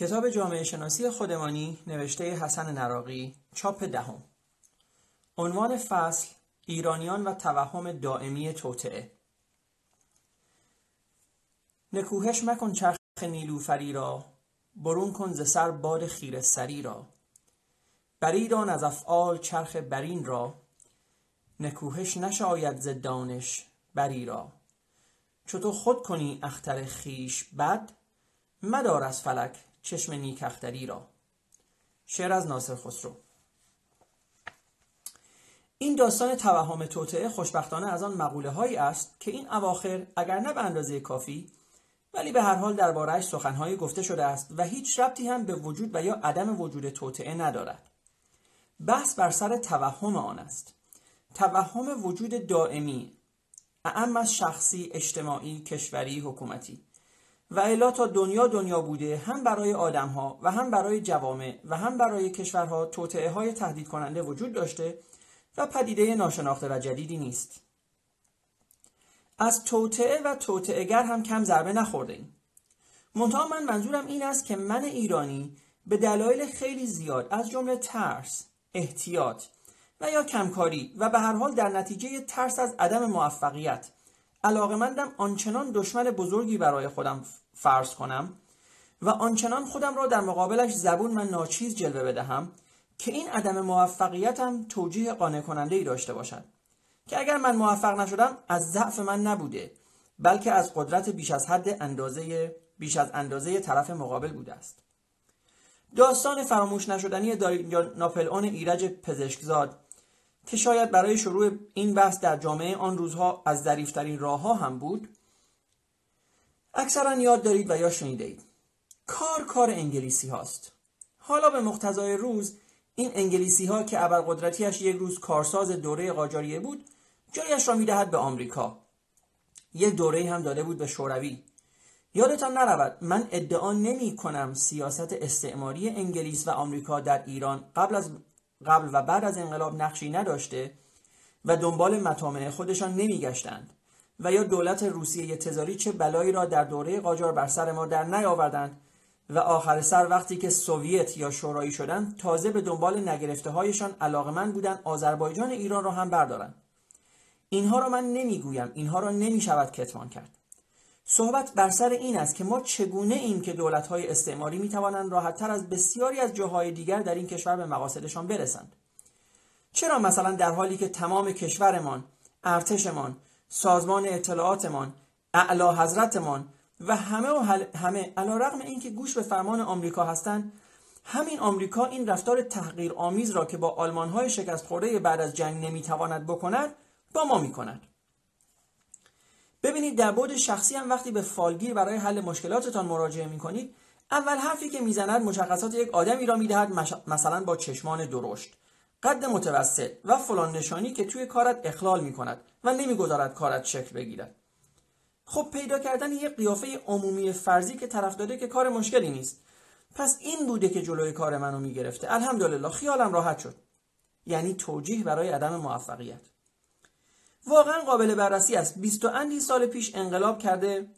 کتاب جامعه شناسی خودمانی نوشته حسن نراقی چاپ دهم. عنوان فصل ایرانیان و توهم دائمی توطعه نکوهش مکن چرخ نیلوفری را برون کن ز سر باد خیر سری را. بریدان از افعال چرخ برین را. نکوهش نشاید ز دانش بری را. تو خود کنی اختر خیش بد مدار از فلک چشم نیکختری را. شعر از ناصر خسرو. این داستان توهم توطعه خوشبختانه از آن مقوله هایی است که این اواخر اگر نه به اندازه کافی ولی به هر حال دربارهش سخنهایی گفته شده است و هیچ ربطی هم به وجود و یا عدم وجود توطعه ندارد. بحث بر سر توهم آن است. توهم وجود دائمی اعم از شخصی اجتماعی کشوری حکومتی. و الا تا دنیا دنیا بوده هم برای آدمها و هم برای جوامع و هم برای کشورها توطعه های تهدید کننده وجود داشته و پدیده ناشناخته و جدیدی نیست. از توطعه و توطعهگر هم کم ضربه نخورده ایم. منتها من منظورم این است که من ایرانی به دلایل خیلی زیاد از جمله ترس احتیاط و یا کمکاری و به هر حال در نتیجه ترس از عدم موفقیت علاقمندم آنچنان دشمن بزرگی برای خودم فرض کنم. و آنچنان خودم را در مقابلش زبون من ناچیز جلوه بدهم که این عدم موفقیتم توجیه قانع کننده ای داشته باشد. که اگر من موفق نشدم از ضعف من نبوده بلکه از قدرت بیش از حد اندازه بیش از اندازه طرف مقابل بوده است. داستان فراموش نشدنی ناپل اون ایرج پزشکزاد که شاید برای شروع این بحث در جامعه آن روزها از ظریفترین راه ها هم بود اکثرا یاد دارید و یا شنیده اید کار کار انگلیسی هاست. حالا به مقتضای روز این انگلیسی ها که ابرقدرتیش یک روز کارساز دوره قاجاریه بود جایش را می‌دهد به آمریکا. یک دوره هم داده بود به شوروی. یادتان نرود من ادعا نمی کنم سیاست استعماری انگلیس و آمریکا در ایران قبل از قبل و بعد از انقلاب نقشی نداشته و دنبال مطامع خودشان نمیگشتند. و یا دولت روسیه تزاری چه بلایی را در دوره قاجار بر سر ما در نیاوردند و آخر سر وقتی که سوویت یا شورایی شدند تازه به دنبال نگرفته هایشان علاقمند بودند آذربایجان ایران را هم بردارند. اینها را من نمی‌گویم اینها را نمی‌شود کتمان کرد. صحبت بر سر این است که ما چگونه این که دولت های استعماری می توانند راحتتر از بسیاری از جاهای دیگر در این کشور به مقاصدشان برسند؟ چرا مثلا در حالی که تمام کشورمان ارتشمان سازمان اطلاعاتمان اعلی حضرتمان و همه و همه علا رقم این که گوش به فرمان آمریکا هستند همین آمریکا این رفتار تحقیر آمیز را که با آلمان های شکست خورده بعد از جنگ نمی‌تواند بکند با ما می‌کند. ببینید در بود شخصی هم وقتی به فالگیر برای حل مشکلاتتان مراجعه می‌کنید اول حرفی که می‌زند مشخصات یک آدمی را می‌دهد مثلا با چشمان درشت. قد متوسط و فلان نشانی که توی کارت اخلال می‌کند و نمی‌گذارد کارت شکل بگیرد. خب پیدا کردن یک قیافه عمومی فرضی که طرف داده که کار مشکلی نیست. پس این بوده که جلوی کار منو می‌گرفته. الحمدلله خیالم راحت شد. یعنی توجیه برای عدم موفقیت. واقعا قابل بررسی است. بیست و اندی سال پیش انقلاب کرده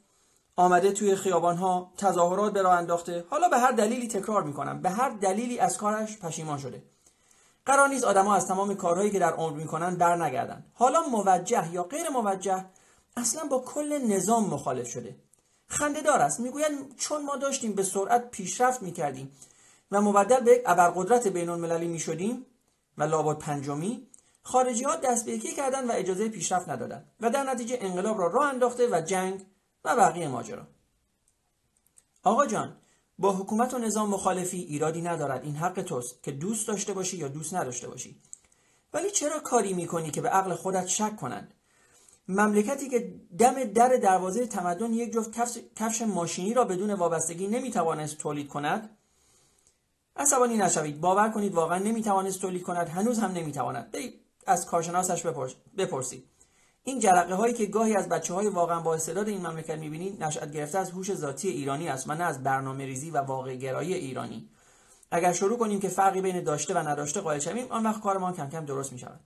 آمده توی خیابان ها تظاهرات به راه انداخته. حالا به هر دلیلی تکرار می‌کنم. به هر دلیلی از کارش پشیمان شده. قرار نیست آدما از تمام کارهایی که در عمر می‌کنن بر نگردن. حالا موجه یا غیر موجه اصلا با کل نظام مخالف شده. خنده دار است. می‌گویند چون ما داشتیم به سرعت پیشرفت می‌کردیم و مبدل به یک ابرقدرت بین المللی می‌شدیم و لابد پنجمی خارجی ها دست به یکی کردن و اجازه پیشرفت ندادن و در نتیجه انقلاب را راه انداخته و جنگ و بقیه ماجرا. آقا جان با حکومت و نظام مخالفی ایرادی ندارد. این حق توست که دوست داشته باشی یا دوست نداشته باشی. ولی چرا کاری می‌کنی که به عقل خودت شک کنند؟ مملکتی که دم در دروازه تمدن یک جفت کفش ماشینی را بدون وابستگی نمی‌توانست تولید کند؟ عصبانی نشوید. باور کنید واقعا نمی‌توانست تولید کند. هنوز هم نمی‌تواند. از کارشناسش بپرسید این جرقه هایی که گاهی از بچه های واقعا با استعداد این مملکت می‌بینید نشأت گرفته از هوش ذاتی ایرانی است و نه از برنامه ریزی و واقع گرایی ایرانی. اگر شروع کنیم که فرقی بین داشته و نداشته قائل شویم آن وقت کارمان کم کم درست می شود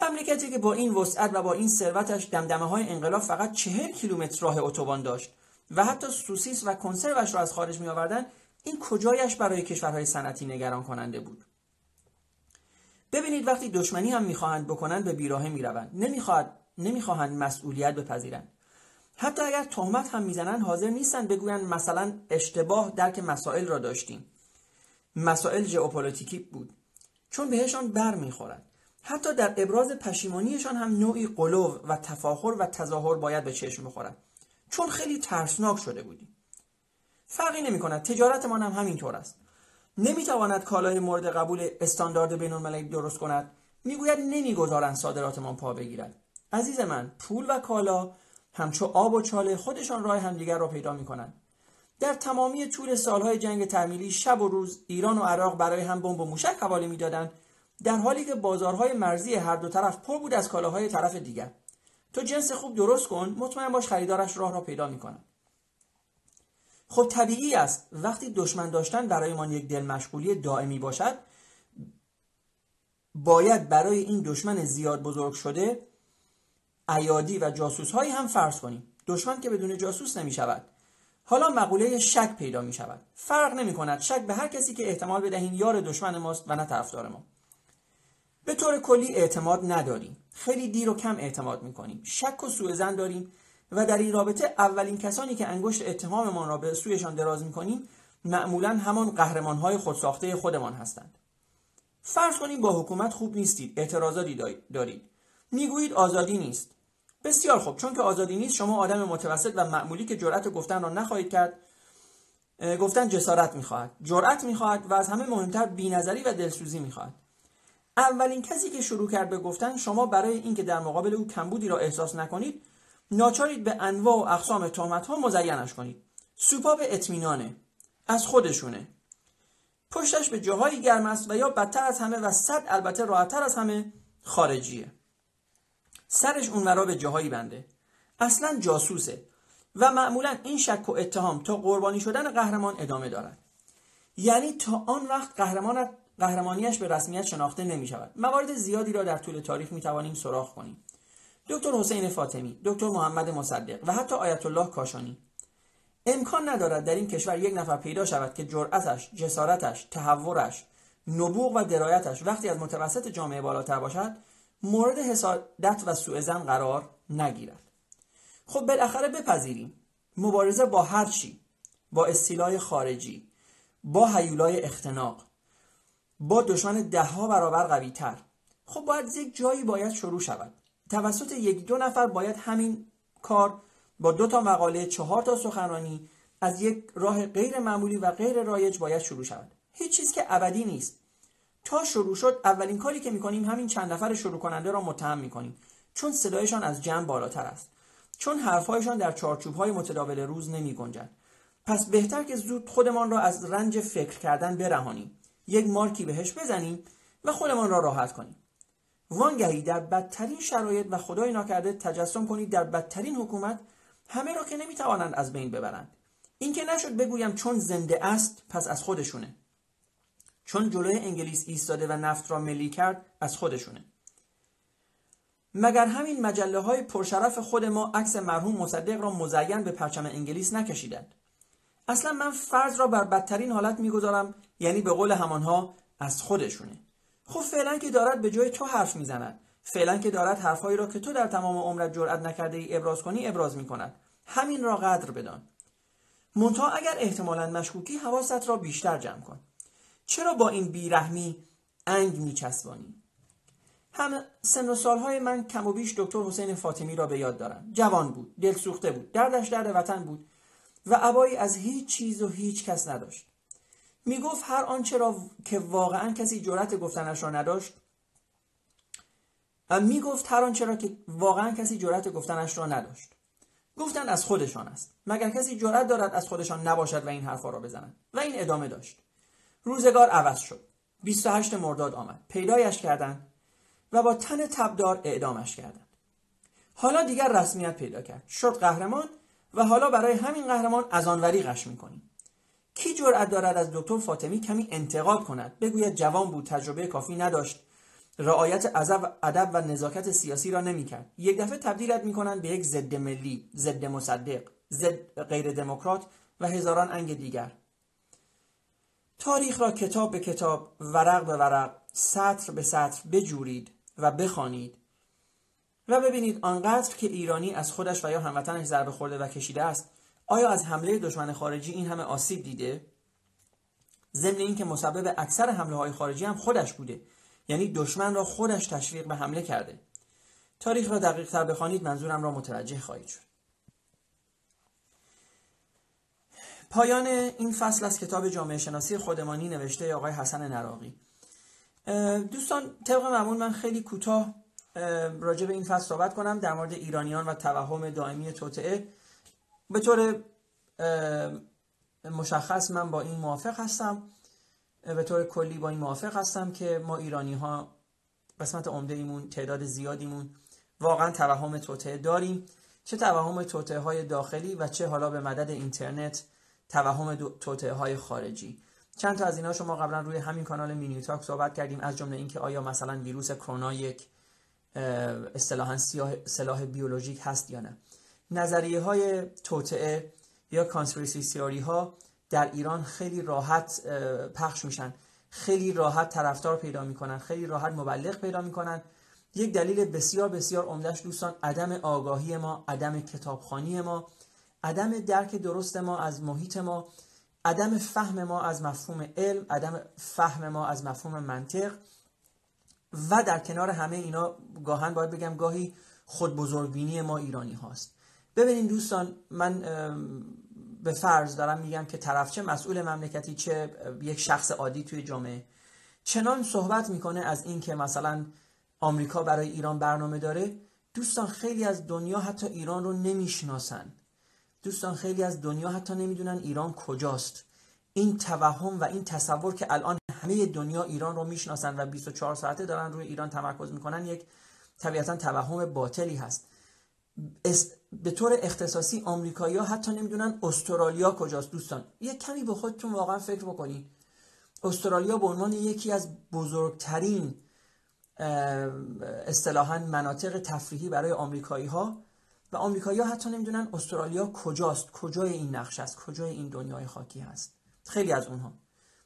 مملکتی که با این وسعت و با این ثروتش دمدمه های انقلاب فقط چهل کیلومتر راه اتوبان داشت و حتی سوسیس و کنسروش را از خارج می آوردن این کجایش برای کشورهای صنعتی نگران کننده بود؟ ببینید وقتی دشمنی هم می‌خواهند بکنند به بیراهه می‌روند. نمی‌خواهند نمی‌خواهند مسئولیت بپذیرند. حتی اگر تهمت هم می‌زنند حاضر نیستند بگویند مثلا اشتباه درک مسائل را داشتیم. مسائل ژئوپلیتیکی بود. چون بهشان بر می‌خورد. حتی در ابراز پشیمانیشان هم نوعی قلو و تفاخر و تظاهر باید به چشم بخورد. چون خیلی ترسناک شده بودیم. فرقی نمی کند تجارتمان هم همینطور است. نمی‌تواند کالای مورد قبول استاندارد بین درست کند. می‌گوید نمی‌گذارند صادراتمان پا بگیرد عزیز من پول و کالا همچو آب و چاله خودشان راه همدیگر را پیدا می‌کنند. در تمامی طول سالهای جنگ تعمیلی شب و روز ایران و عراق برای هم بمب و موشک حواله می‌دادند در حالی که بازارهای مرزی هر دو طرف پر بود از کالاهای طرف دیگر. تو جنس خوب درست کن مطمئن باش خریدارش راه را پیدا می‌کنند خب طبیعی است. وقتی دشمن داشتن برای ما یک دل مشغولی دائمی باشد باید برای این دشمن زیاد بزرگ شده ایادی و جاسوس هایی هم فرض کنیم. دشمن که بدون جاسوس نمی شود حالا مقوله شک پیدا می شود فرق نمی کند شک به هر کسی که احتمال بدهیم یار دشمن ماست و نه طرفدار ما. به طور کلی اعتماد نداریم. خیلی دیر و کم اعتماد می کنیم شک و سوء داریم. و در این رابطه اولین کسانی که انگشت اتهاممان را به سویشان دراز می کنیم معمولا همان قهرمان های خودساخته خودمان هستند. فرض کنیم با حکومت خوب نیستید اعتراضاتی دارید. می‌گویید آزادی نیست. بسیار خوب چون که آزادی نیست شما آدم متوسط و معمولی که جرأت گفتن را نخواهید کرد گفتن جسارت می‌خواهد. جرأت می‌خواهد و از همه مهمتر بینظری و دلسوزی می‌خواهد. اولین کسی که شروع کرد به گفتن شما برای اینکه در مقابل او کمبودی را احساس نکنید ناچارید به انواع و اقسام تهمت ها مزینش کنید. سوپاپ اطمینانه. از خودشونه. پشتش به جاهایی گرم است و یا بدتر از همه و صد البته راحتتر از همه خارجیه. سرش اونورا به جاهایی بنده. اصلا جاسوسه و معمولا این شک و اتهام تا قربانی شدن قهرمان ادامه دارد. یعنی تا آن وقت قهرمان قهرمانیش به رسمیت شناخته نمی شود موارد زیادی را در طول تاریخ می توانیم سراغ کنیم. دکتر حسین فاطمی دکتر محمد مصدق و حتی آیت الله کاشانی. امکان ندارد در این کشور یک نفر پیدا شود که جرأتش جسارتش تحورش نبوغ و درایتش وقتی از متوسط جامعه بالاتر باشد مورد حسادت و سوء زن قرار نگیرد. خب بالاخره بپذیریم. مبارزه با هر چی با استیلای خارجی با حیولای اختناق با دشمن دهها برابر قوی تر خب باید یک جایی باید شروع شود. توسط یک دو نفر باید همین کار با دو تا مقاله چهار تا سخنرانی از یک راه غیر معمولی و غیر رایج باید شروع شود. هیچ چیز که ابدی نیست. تا شروع شد اولین کاری که می‌کنیم همین چند نفر شروع کننده را متهم می‌کنیم چون صدایشان از جمع بالاتر است. چون حرفهایشان در چارچوب های متداول روز نمی گنجد. پس بهتر که زود خودمان را از رنج فکر کردن برهانیم. یک مارکی بهش بزنیم و خودمان را راحت کنیم. وانگهی در بدترین شرایط و خدای ناکرده تجسم کنید در بدترین حکومت همه را که نمی‌توانند از بین ببرند. این که نشد بگویم چون زنده است پس از خودشونه. چون جلوی انگلیس ایستاده و نفت را ملی کرد از خودشونه. مگر همین مجله های پرشرف خود ما عکس مرحوم مصدق را مزین به پرچم انگلیس نکشیدند؟ اصلا من فرض را بر بدترین حالت می‌گذارم یعنی به قول همانها از خودشونه. خب فعلا که دارد به جای تو حرف می‌زند. فعلا که دارد حرفهایی را که تو در تمام عمرت جرأت نکرده ای ابراز کنی ابراز می‌کند. همین را قدر بدان. منتها اگر احتمالا مشکوکی حواست را بیشتر جمع کن. چرا با این بیرحمی انگ میچسبانی؟ هم سن و سالهای من کم و بیش دکتر حسین فاطمی را به یاد دارم. جوان بود دلسوخته بود دردش درد وطن بود و عبایی از هیچ چیز و هیچ کس نداشت. می گفت هر آنچه را که واقعا کسی جرأت گفتنش را نداشت می گفت هر آنچه را که واقعا کسی جرأت گفتنش را نداشت. گفتن از خودشان است. مگر کسی جرأت دارد از خودشان نباشد و این حرفا را بزنند و این ادامه داشت. روزگار عوض شد. 28 مرداد آمد. پیدایش کردند و با تن تبدار اعدامش کردند. حالا دیگر رسمیت پیدا کرد. شد قهرمان و حالا برای همین قهرمان از آنوری قش می‌کنیم. کی جرأت دارد از دکتر فاطمی کمی انتقاد کند؟ بگوید جوان بود تجربه کافی نداشت. رعایت ادب و نزاکت سیاسی را نمی‌کرد. یک دفعه تبدیلت می‌کنند به یک ضد ملی ضد مصدق ضد غیر دموکرات و هزاران انگ دیگر. تاریخ را کتاب به کتاب ورق به ورق سطر به سطر بجورید و بخوانید و ببینید آنقدر که ایرانی از خودش و یا هموطنش ضربه خورده و کشیده است. آیا از حمله دشمن خارجی این همه آسیب دیده؟ ضمن اینکه مسبب اکثر حمله های خارجی هم خودش بوده. یعنی دشمن را خودش تشویق به حمله کرده. تاریخ را دقیق تر بخوانید منظورم را متوجه خواهید شد. پایان این فصل از کتاب جامعه شناسی خودمانی نوشته آقای حسن نراقی. دوستان طبق معمول من خیلی کوتاه راجع به این فصل صحبت کنم در مورد ایرانیان و توهم دائمی توطعه به طور مشخص من با این موافق هستم. به طور کلی با این موافق هستم که ما ایرانی ها قسمت عمده ایمون تعداد زیادیمون واقعا توهم توطئه داریم. چه توهم توطئه های داخلی و چه حالا به مدد اینترنت توهم توطئه های خارجی. چند تا از اینا شما قبلا روی همین کانال مینیو تاک صحبت کردیم از جمله اینکه آیا مثلا ویروس کرونا یک اصطلاحا سلاح بیولوژیک هست یا نه. نظریه های توطئه یا conspiracy theory ها در ایران خیلی راحت پخش میشن. خیلی راحت طرفدار پیدا می‌کنن خیلی راحت مبلغ پیدا می‌کنن. یک دلیل بسیار بسیار عمدهش دوستان عدم آگاهی ما عدم کتابخانی ما عدم درک درست ما از محیط ما عدم فهم ما از مفهوم علم عدم فهم ما از مفهوم منطق. و در کنار همه اینا گاهن باید بگم گاهی خود بزرگبینی ما ایرانی هاست. ببینید دوستان من به فرض دارم میگم که طرف چه مسئول مملکتی چه یک شخص عادی توی جامعه چنان صحبت می‌کنه از این که مثلا آمریکا برای ایران برنامه داره. دوستان خیلی از دنیا حتی ایران رو نمی‌شناسن. دوستان خیلی از دنیا حتی نمی‌دونن ایران کجاست. این توهم و این تصور که الان همه دنیا ایران رو می‌شناسن و 24 ساعته دارن روی ایران تمرکز می‌کنن یک طبیعتا توهم باطلی هست. به طور اختصاصی آمریکایی‌ها حتی نمی‌دونن استرالیا کجاست دوستان. یه کمی به خودتون واقعا فکر بکنید استرالیا به عنوان یکی از بزرگترین اصطلاحا مناطق تفریحی برای آمریکایی ها و آمریکایی ها حتی نمی‌دونن استرالیا کجاست کجای این نقش است کجای این دنیای خاکی هست. خیلی از اونها.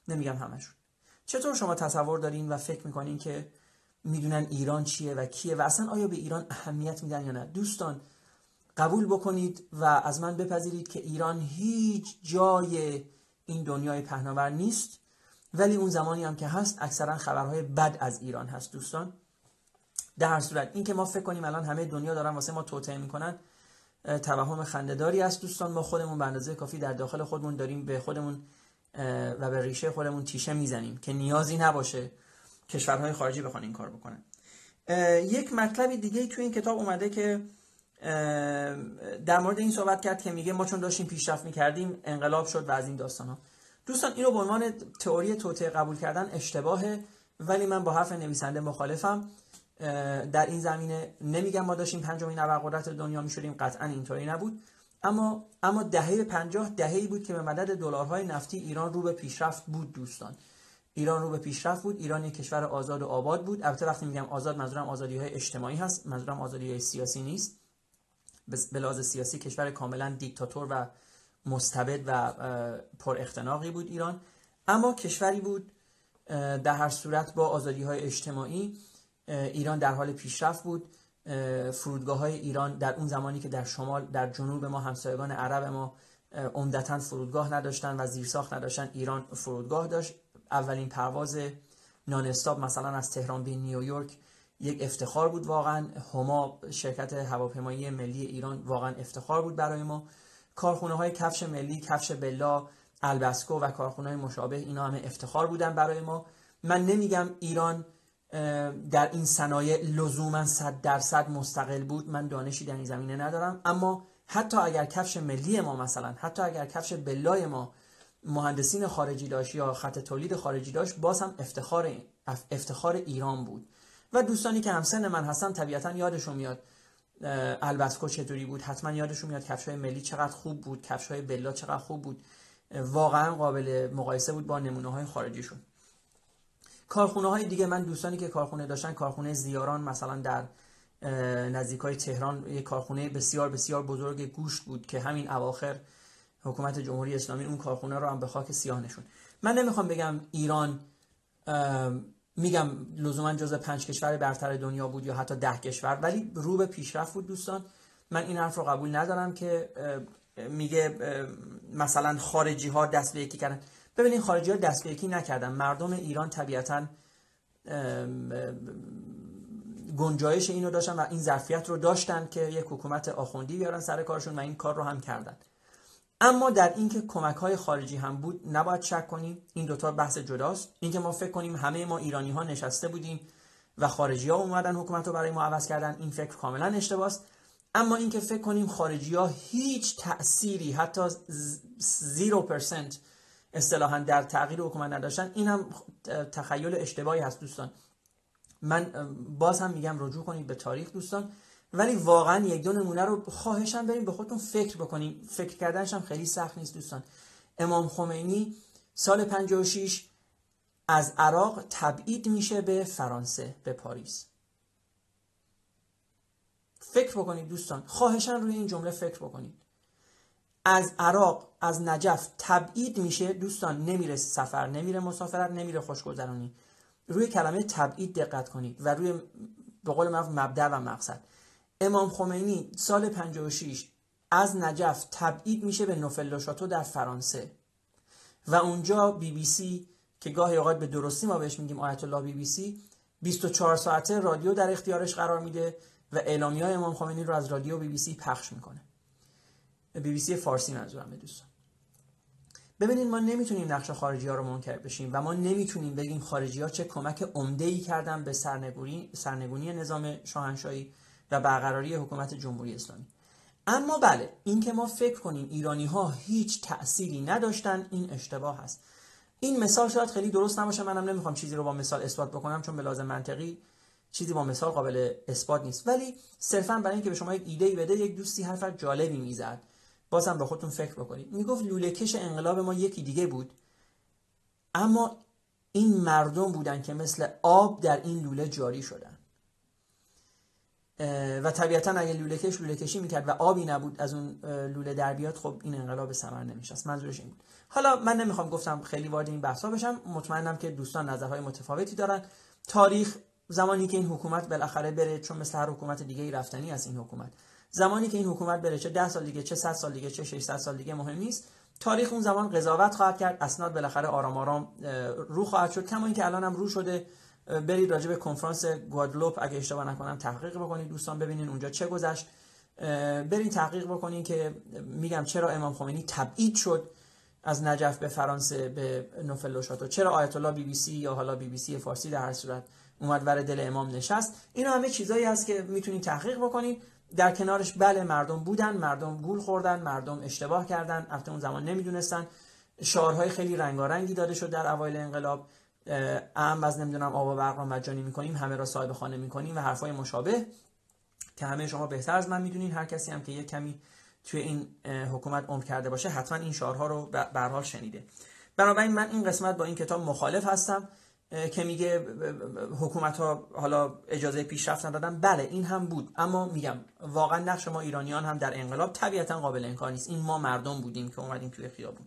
نمیگم همشون چطور شما تصور دارین و فکر می‌کنین که می‌دونن ایران چیه و کیه و اصلا آیا به ایران اهمیت میدن یا نه؟ دوستان قبول بکنید و از من بپذیرید که ایران هیچ جای این دنیای پهناور نیست. ولی اون زمانی هم که هست اکثرا خبرهای بد از ایران هست دوستان. در هر صورت این که ما فکر کنیم الان همه دنیا دارن واسه ما توطئه می‌کنن توهم خندهداری است دوستان. ما خودمون به اندازه کافی در داخل خودمون داریم به خودمون و به ریشه خودمون تیشه می‌زنیم که نیازی نباشه کشورهای خارجی بخوان این کار بکنن. یک مطلبی دیگه توی این کتاب اومده که در مورد این صحبت کرد که میگه ما چون داشتیم پیشرفت می‌کردیم انقلاب شد و از این داستان ها دوستان اینو به عنوان تئوری توطئه قبول کردن اشتباهه ولی من با حرف نویسنده مخالفم. در این زمینه نمیگم ما داشتیم پنجمین ابرقدرت دنیا می‌شدیم قطعا اینطوری نبود. اما اما دهه 50 دهه‌ای بود که به مدد دلارهای نفتی ایران رو به پیشرفت بود دوستان. ایران رو به پیشرفت بود. ایران یک کشور آزاد و آباد بود. البته وقتی میگم آزاد منظورم آزادی های اجتماعی هست منظورم آزادی های سیاسی نیست. به لحاظ سیاسی کشور کاملا دیکتاتور و مستبد و پر اختناقی بود ایران. اما کشوری بود در هر صورت با آزادی های اجتماعی ایران در حال پیشرفت بود. فرودگاه های ایران در اون زمانی که در شمال در جنوب ما همسایگان عرب ما عمدتا فرودگاه نداشتن و زیرساخت نداشتن ایران فرودگاه داشت. اولین پرواز نانستاب مثلا از تهران به نیویورک یک افتخار بود واقعا. هما شرکت هواپیمایی ملی ایران واقعا افتخار بود برای ما. کارخونه های کفش ملی کفش بلا البسکو و کارخونه های مشابه اینا همه افتخار بودن برای ما. من نمیگم ایران در این صنایع لزوما صد درصد مستقل بود. من دانشی در این زمینه ندارم. اما حتی اگر کفش ملی ما مثلا حتی اگر کفش بلای ما مهندسین خارجی داشت یا خط تولید خارجی داشت باز هم افتخار افتخار ایران بود. و دوستانی که همسن من هستن طبیعتا یادشون میاد البسکو چطوری بود؟ حتما یادشون میاد کفش های ملی چقدر خوب بود کفش های بلا چقدر خوب بود. واقعا قابل مقایسه بود با نمونه های خارجیشون. کارخونه های دیگه من دوستانی که کارخونه داشتن کارخونه زیاران مثلا در نزدیک های تهران یک کارخونه بسیار بسیار بزرگ گوشت بود که همین اواخر حکومت جمهوری اسلامی اون کارخونه رو هم به خاک سیاه نشون من نمی‌خوام بگم ایران میگم لزوما جز پنج کشور برتر دنیا بود یا حتی ده کشور ولی رو به پیشرفت بود دوستان. من این حرف رو قبول ندارم که میگه مثلا خارجی ها دست به یکی کردن. ببینید خارجی ها دست به یکی نکردن. مردم ایران طبیعتا گنجایش اینو داشتن و این ظرفیت رو داشتن که یک حکومت آخوندی بیارن سر کارشون و این کار رو هم کردن. اما در اینکه کمک های خارجی هم بود نباید شک کنیم این دوتا بحث جداست. اینکه ما فکر کنیم همه ما ایرانی ها نشسته بودیم و خارجی ها اومدن حکومت رو برای ما عوض کردن این فکر کاملا اشتباهه اما اینکه فکر کنیم خارجی ها هیچ تأثیری حتی 0% اصطلاحا در تغییر حکومت نداشتن این هم تخیل اشتباهی هست دوستان. من باز هم میگم رجوع کنید به تاریخ دوستان. ولی واقعا یک دو نمونه رو خواهشم بریم به خودتون فکر بکنیم. فکر کردنش هم خیلی سخت نیست دوستان. امام خمینی سال 56 از عراق تبعید میشه به فرانسه به پاریس. فکر بکنید دوستان. خواهشان روی این جمله فکر بکنید. از عراق از نجف تبعید میشه دوستان نمیره سفر نمیره مسافرت نمیره خوشگذرانی. روی کلمه تبعید دقت کنید و روی به قول مبدع و مقصد. امام خمینی سال 56 از نجف تبعید میشه به نوفل شاتو در فرانسه. و اونجا بی بی سی که گاهی اوقات به درستی ما بهش میگیم آیت الله بی بی سی 24 ساعته رادیو در اختیارش قرار میده و اعلامی های امام خمینی رو از رادیو بی بی سی پخش می‌کنه. بی بی سی فارسی منظورم دوستان. ببینید ما نمی‌تونیم نقش خارجی ها رو منکر بشیم و ما نمی‌تونیم بگیم خارجی ها چه کمک عمده ای کردن به سرنگونی, سرنگونی نظام شاهنشاهی و برقراری حکومت جمهوری اسلامی. اما بله اینکه ما فکر کنیم ایرانی ها هیچ تأثیری نداشتن این اشتباه هست. این مثال شاید خیلی درست نباشه منم نمی‌خوام چیزی رو با مثال اثبات بکنم چون به لازم منطقی چیزی با مثال قابل اثبات نیست. ولی صرفا برای اینکه به شما یک ایده بده یک دوستی حرف جالبی می‌زد. بازم به خودتون فکر بکنید. می‌گفت لوله کش انقلاب ما یکی دیگه بود. اما این مردم بودن که مثل آب در این لوله جاری شدن. و طبیعتا اگه لوله کش لوله کشی می‌کرد و آبی نبود از اون لوله در بیاد خب این انقلاب ثمر نمیشست. منظورش این بود. حالا من نمی‌خوام گفتم خیلی وارد این بحثا بشم. مطمئنم که دوستان نظرهای متفاوتی دارن. تاریخ زمانی که این حکومت بالاخره بره چون مثل هر حکومت دیگه ای رفتنی از این حکومت. زمانی که این حکومت بره چه 10 سال دیگه چه 100 سال دیگه چه 600 سال دیگه مهم نیست. تاریخ اون زمان قضاوت خواهد کرد. اسناد بالاخره آرام آرام رو خواهد شد. کما اینکه الان هم رو شده. برید راجع به کنفرانس گوادلوپ اگه اشتباه نکنم تحقیق بکنید دوستان ببینین اونجا چه گذشت. برین تحقیق بکنین که میگم چرا امام خمینی تبعید شد از نجف به فرانسه به نوفل چرا آیت الله بی بی سی یا حالا بی بی سی فارسی در هر صورت اومد ور دل امام نشست؟ اینا همه چیزایی هست که می‌تونید تحقیق بکنید در کنارش بله مردم بودن مردم گول خوردن مردم اشتباه کردن. البته اون زمان نمی‌دونستن. شعارهای خیلی رنگارنگی داده شد در اوایل انقلاب. ام از نمی‌دونم آب و برق رو مجانی می‌کنیم همه را صاحب خانه می‌کنیم و حرفای مشابه که همه شما بهتر از من می‌دونین. هر کسی هم که یک کمی توی این حکومت عمر کرده باشه حتما این شعارها رو به حال شنیده. بنابراین من این قسمت با این کتاب مخالف هستم که میگه حکومت ها حالا اجازه پیشرفت ندادن. بله این هم بود. اما میگم واقعا نقش ما ایرانیان هم در انقلاب طبیعتا قابل انکار نیست. این ما مردم بودیم که اومدیم توی خیابون.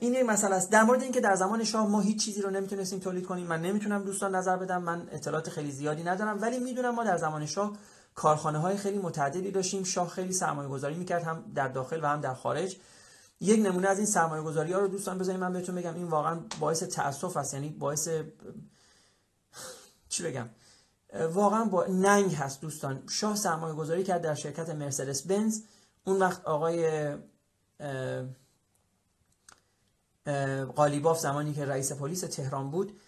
این یک مسئله است. در مورد اینکه در زمان شاه ما هیچ چیزی رو نمی‌تونستیم تولید کنیم من نمی‌تونم دوستان نظر بدم من اطلاعات خیلی زیادی ندارم ولی می‌دونم ما در زمان شاه کارخانه های خیلی متعددی داشتیم. شاه خیلی سرمایه گذاری می‌کرد هم در داخل و هم در خارج. یک نمونه از این سرمایه گذاری ها رو دوستان بذارید من بهتون بگم این واقعا باعث تاسف است یعنی باعث چی بگم؟ واقعا با ننگ هست دوستان. شاه سرمایه گذاری کرد در شرکت مرسدس بنز. اون وقت آقای قالیباف زمانی که رئیس پلیس تهران بود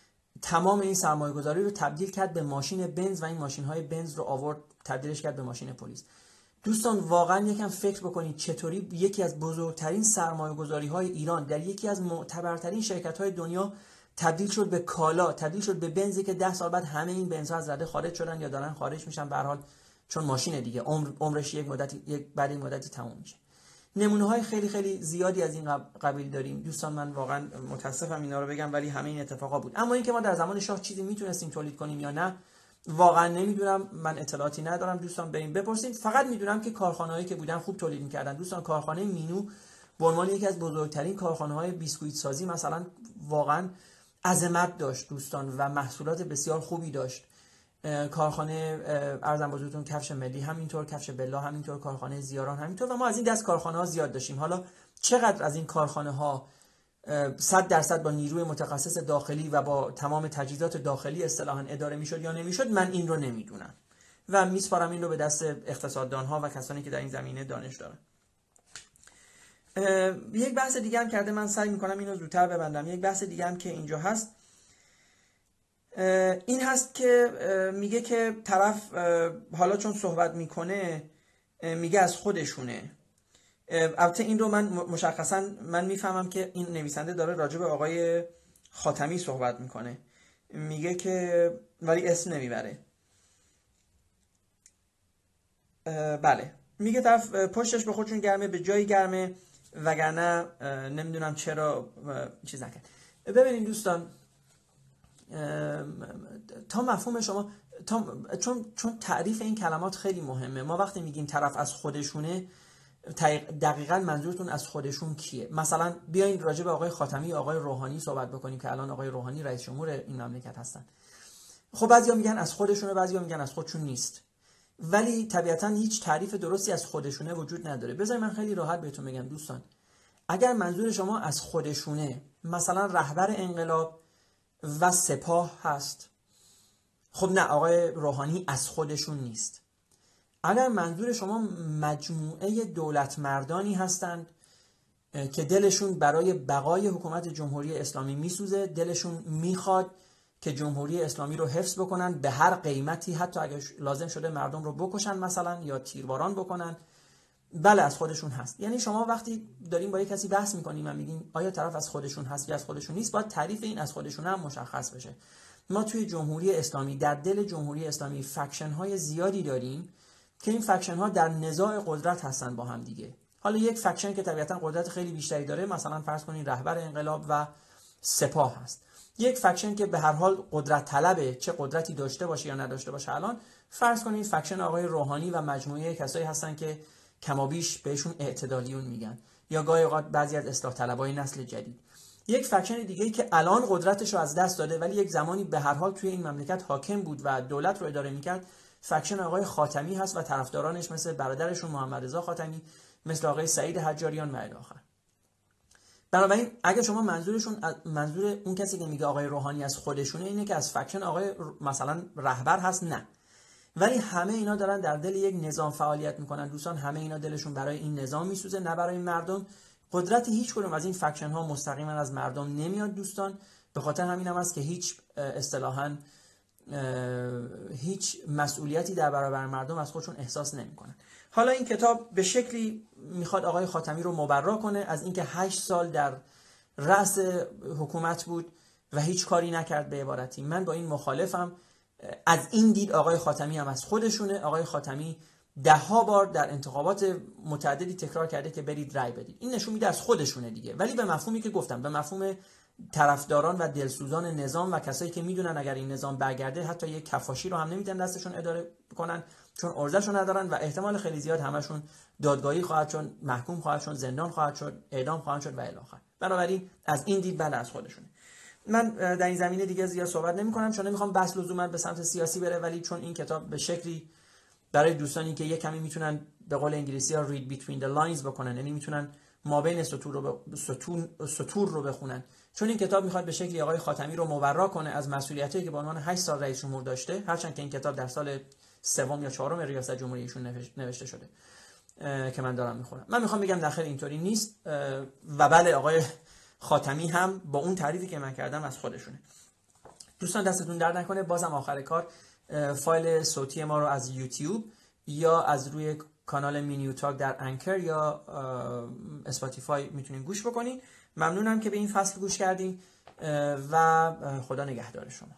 تمام این سرمایه گذاری رو تبدیل کرد به ماشین بنز و این ماشین های بنز رو آورد تبدیلش کرد به ماشین پلیس. دوستان واقعا یکم فکر بکنید چطوری یکی از بزرگترین سرمایه گذاری های ایران در یکی از معتبرترین شرکت های دنیا تبدیل شد به کالا تبدیل شد به بنزی که ده سال بعد همه این بنزها از رده خارج شدن یا دارن خارج میشن. به حال چون ماشین دیگه عمر عمرش یک مدتی یک بعد این مدتی تموم میشه. نمونه های خیلی خیلی زیادی از این قبیل داریم. دوستان من واقعا متاسفم اینا رو بگم ولی همه این اتفاقا بود. اما اینکه ما در زمان شاه چیزی می‌تونستیم تولید کنیم یا نه واقعا نمی‌دونم. من اطلاعاتی ندارم. دوستان بریم بپرسید فقط می‌دونم که کارخانه‌ای که بودن خوب تولید می‌کردن. دوستان کارخانه مینو به عنوان یکی از بزرگترین کارخانه های بیسکویت سازی مثلا واقعا عظمت داشت دوستان و محصولات بسیار خوبی داشت. کارخانه ارزم بزرگتون کفش ملی همینطور کفش بلا همینطور کارخانه زیاران همینطور و ما از این دست کارخانه ها زیاد داشتیم. حالا چقدر از این کارخانه ها صد درصد با نیروی متخصص داخلی و با تمام تجهیزات داخلی اصطلاحا اداره می‌شد یا نمی‌شد؟ من این رو نمی‌دونم و میسپارم این رو به دست اقتصاددان ها و کسانی که در این زمینه دانش دارن. یک بحث دیگه هم کرده. من سعی می‌کنم اینو زودتر ببندم. یک بحث دیگه هم که اینجا هست. این هست که میگه که طرف حالا چون صحبت می‌کنه میگه از خودشونه. البته این رو من مشخصا من می‌فهمم که این نویسنده داره راجع به آقای خاتمی صحبت می‌کنه. میگه که ولی اسم نمی‌بره. بله. میگه طرف پشتش به خودشون گرمه به جایی گرمه وگرنه نمی‌دونم چرا چیز نکرد. ببینید دوستان تا مفهوم شما تا چون چون تعریف این کلمات خیلی مهمه. ما وقتی میگیم طرف از خودشونه دقیقا منظورتون از خودشون کیه؟ مثلا بیاین راجع به آقای خاتمی آقای روحانی صحبت بکنیم که الان آقای روحانی رئیس جمهور این مملکت هستن. خب بعضیا میگن از خودشونه بعضیا میگن از خودشون نیست. ولی طبیعتا هیچ تعریف درستی از خودشونه وجود نداره. بذار من خیلی راحت بهتون بگم دوستان. اگر منظور شما از خودشونه مثلا رهبر انقلاب و سپاه هست. خب نه آقای روحانی از خودشون نیست. اگر منظور شما مجموعه دولت مردانی هستند که دلشون برای بقای حکومت جمهوری اسلامی میسوزه دلشون می‌خواد که جمهوری اسلامی رو حفظ بکنن به هر قیمتی حتی اگر لازم شده مردم رو بکشن مثلا یا تیرباران بکنن بله از خودشون هست. یعنی شما وقتی داریم با یک کسی بحث می‌کنیم و میگیم آیا طرف از خودشون هست یا از خودشون نیست باید تعریف این از خودشون هم مشخص بشه. ما توی جمهوری اسلامی در دل جمهوری اسلامی faction های زیادی داریم که این faction ها در نزاع قدرت هستن با هم دیگه. حالا یک faction که طبیعتا قدرت خیلی بیشتری داره مثلا فرض کنید رهبر انقلاب و سپاه هست. یک faction که به هر حال قدرت طلبه چه قدرتی داشته باشه یا نداشته باشه الان فرض کنید faction آقای روحانی و مجموعه کسایی هستن که کمابیش بهشون اعتدالیون میگن. یا گاهی اوقات بعضی از اصلاح طلبای نسل جدید. یک faction دیگه که الان قدرتش رو از دست داده ولی یک زمانی به هر حال توی این مملکت حاکم بود و دولت رو اداره می‌کرد faction آقای خاتمی هست و طرفدارانش مثل برادرشون محمد رضا خاتمی مثل آقای سعید حجاریان و الاخر بنابراین اگه شما منظورشون منظور اون کسی که میگه آقای روحانی از خودشونه اینه که از فکشن آقای مثلا رهبر هست نه. ولی همه اینا دارن در دل یک نظام فعالیت می‌کنن. دوستان همه اینا دلشون برای این نظام میسوزه نه برای مردم. قدرت هیچ کدوم از این فکشن ها مستقیما از مردم نمیاد دوستان. به خاطر همین هم است که هیچ اصطلاحا هیچ مسئولیتی در برابر مردم از خودشون احساس نمی‌کنن. حالا این کتاب به شکلی می‌خواد آقای خاتمی رو مبرا کنه از اینکه هشت سال در رأس حکومت بود و هیچ کاری نکرد به عبارتی. من با این مخالفم. از این دید آقای خاتمی هم از خودشونه. آقای خاتمی ده بار در انتخابات متعددی تکرار کرده که برید رای بدید. این نشون میده از خودشونه دیگه. ولی به مفهومی که گفتم به مفهوم طرفداران و دلسوزان نظام و کسایی که می‌دونن اگر این نظام برگرده حتی یک کفاشی رو هم نمی‌تونن دستشون اداره کنن چون ارزشو ندارن و احتمال خیلی زیاد همشون دادگاهی خواهد شد محکوم خواهد شد زندان خواهد شد اعدام خواهد شد و الی آخر بنابراین از این دید بله از خودشونه. من در این زمینه دیگه زیاد صحبت نمی کنم چون نمی‌خوام بحث لزوما به سمت سیاسی بره ولی چون این کتاب به شکلی برای دوستانی که یک کمی می‌تونن به قول انگلیسی ها read between the lines بکنن یعنی می‌تونن ما بین سطور رو, ستون... سطور رو بخونن. چون این کتاب می‌خواد به شکلی آقای خاتمی رو مورا کنه از مسئولیتی که به عنوان 8 سال رئیس جمهور داشته هرچند که این کتاب در سال سوم یا چهارم ریاست جمهوری ایشون نوشته شده که من دارم می‌خونم. من می‌خوام بگم داخل اینطوری نیست و بله آقای خاتمی هم با اون تعریفی که من کردم از خودشونه. دوستان دستتون درد نکنه. بازم آخر کار فایل صوتی ما رو از یوتیوب یا از روی کانال مینیو تاک در انکر یا اسپاتیفای می‌تونین گوش بکنین. ممنونم که به این فصل گوش کردین و خدا نگهدار شما.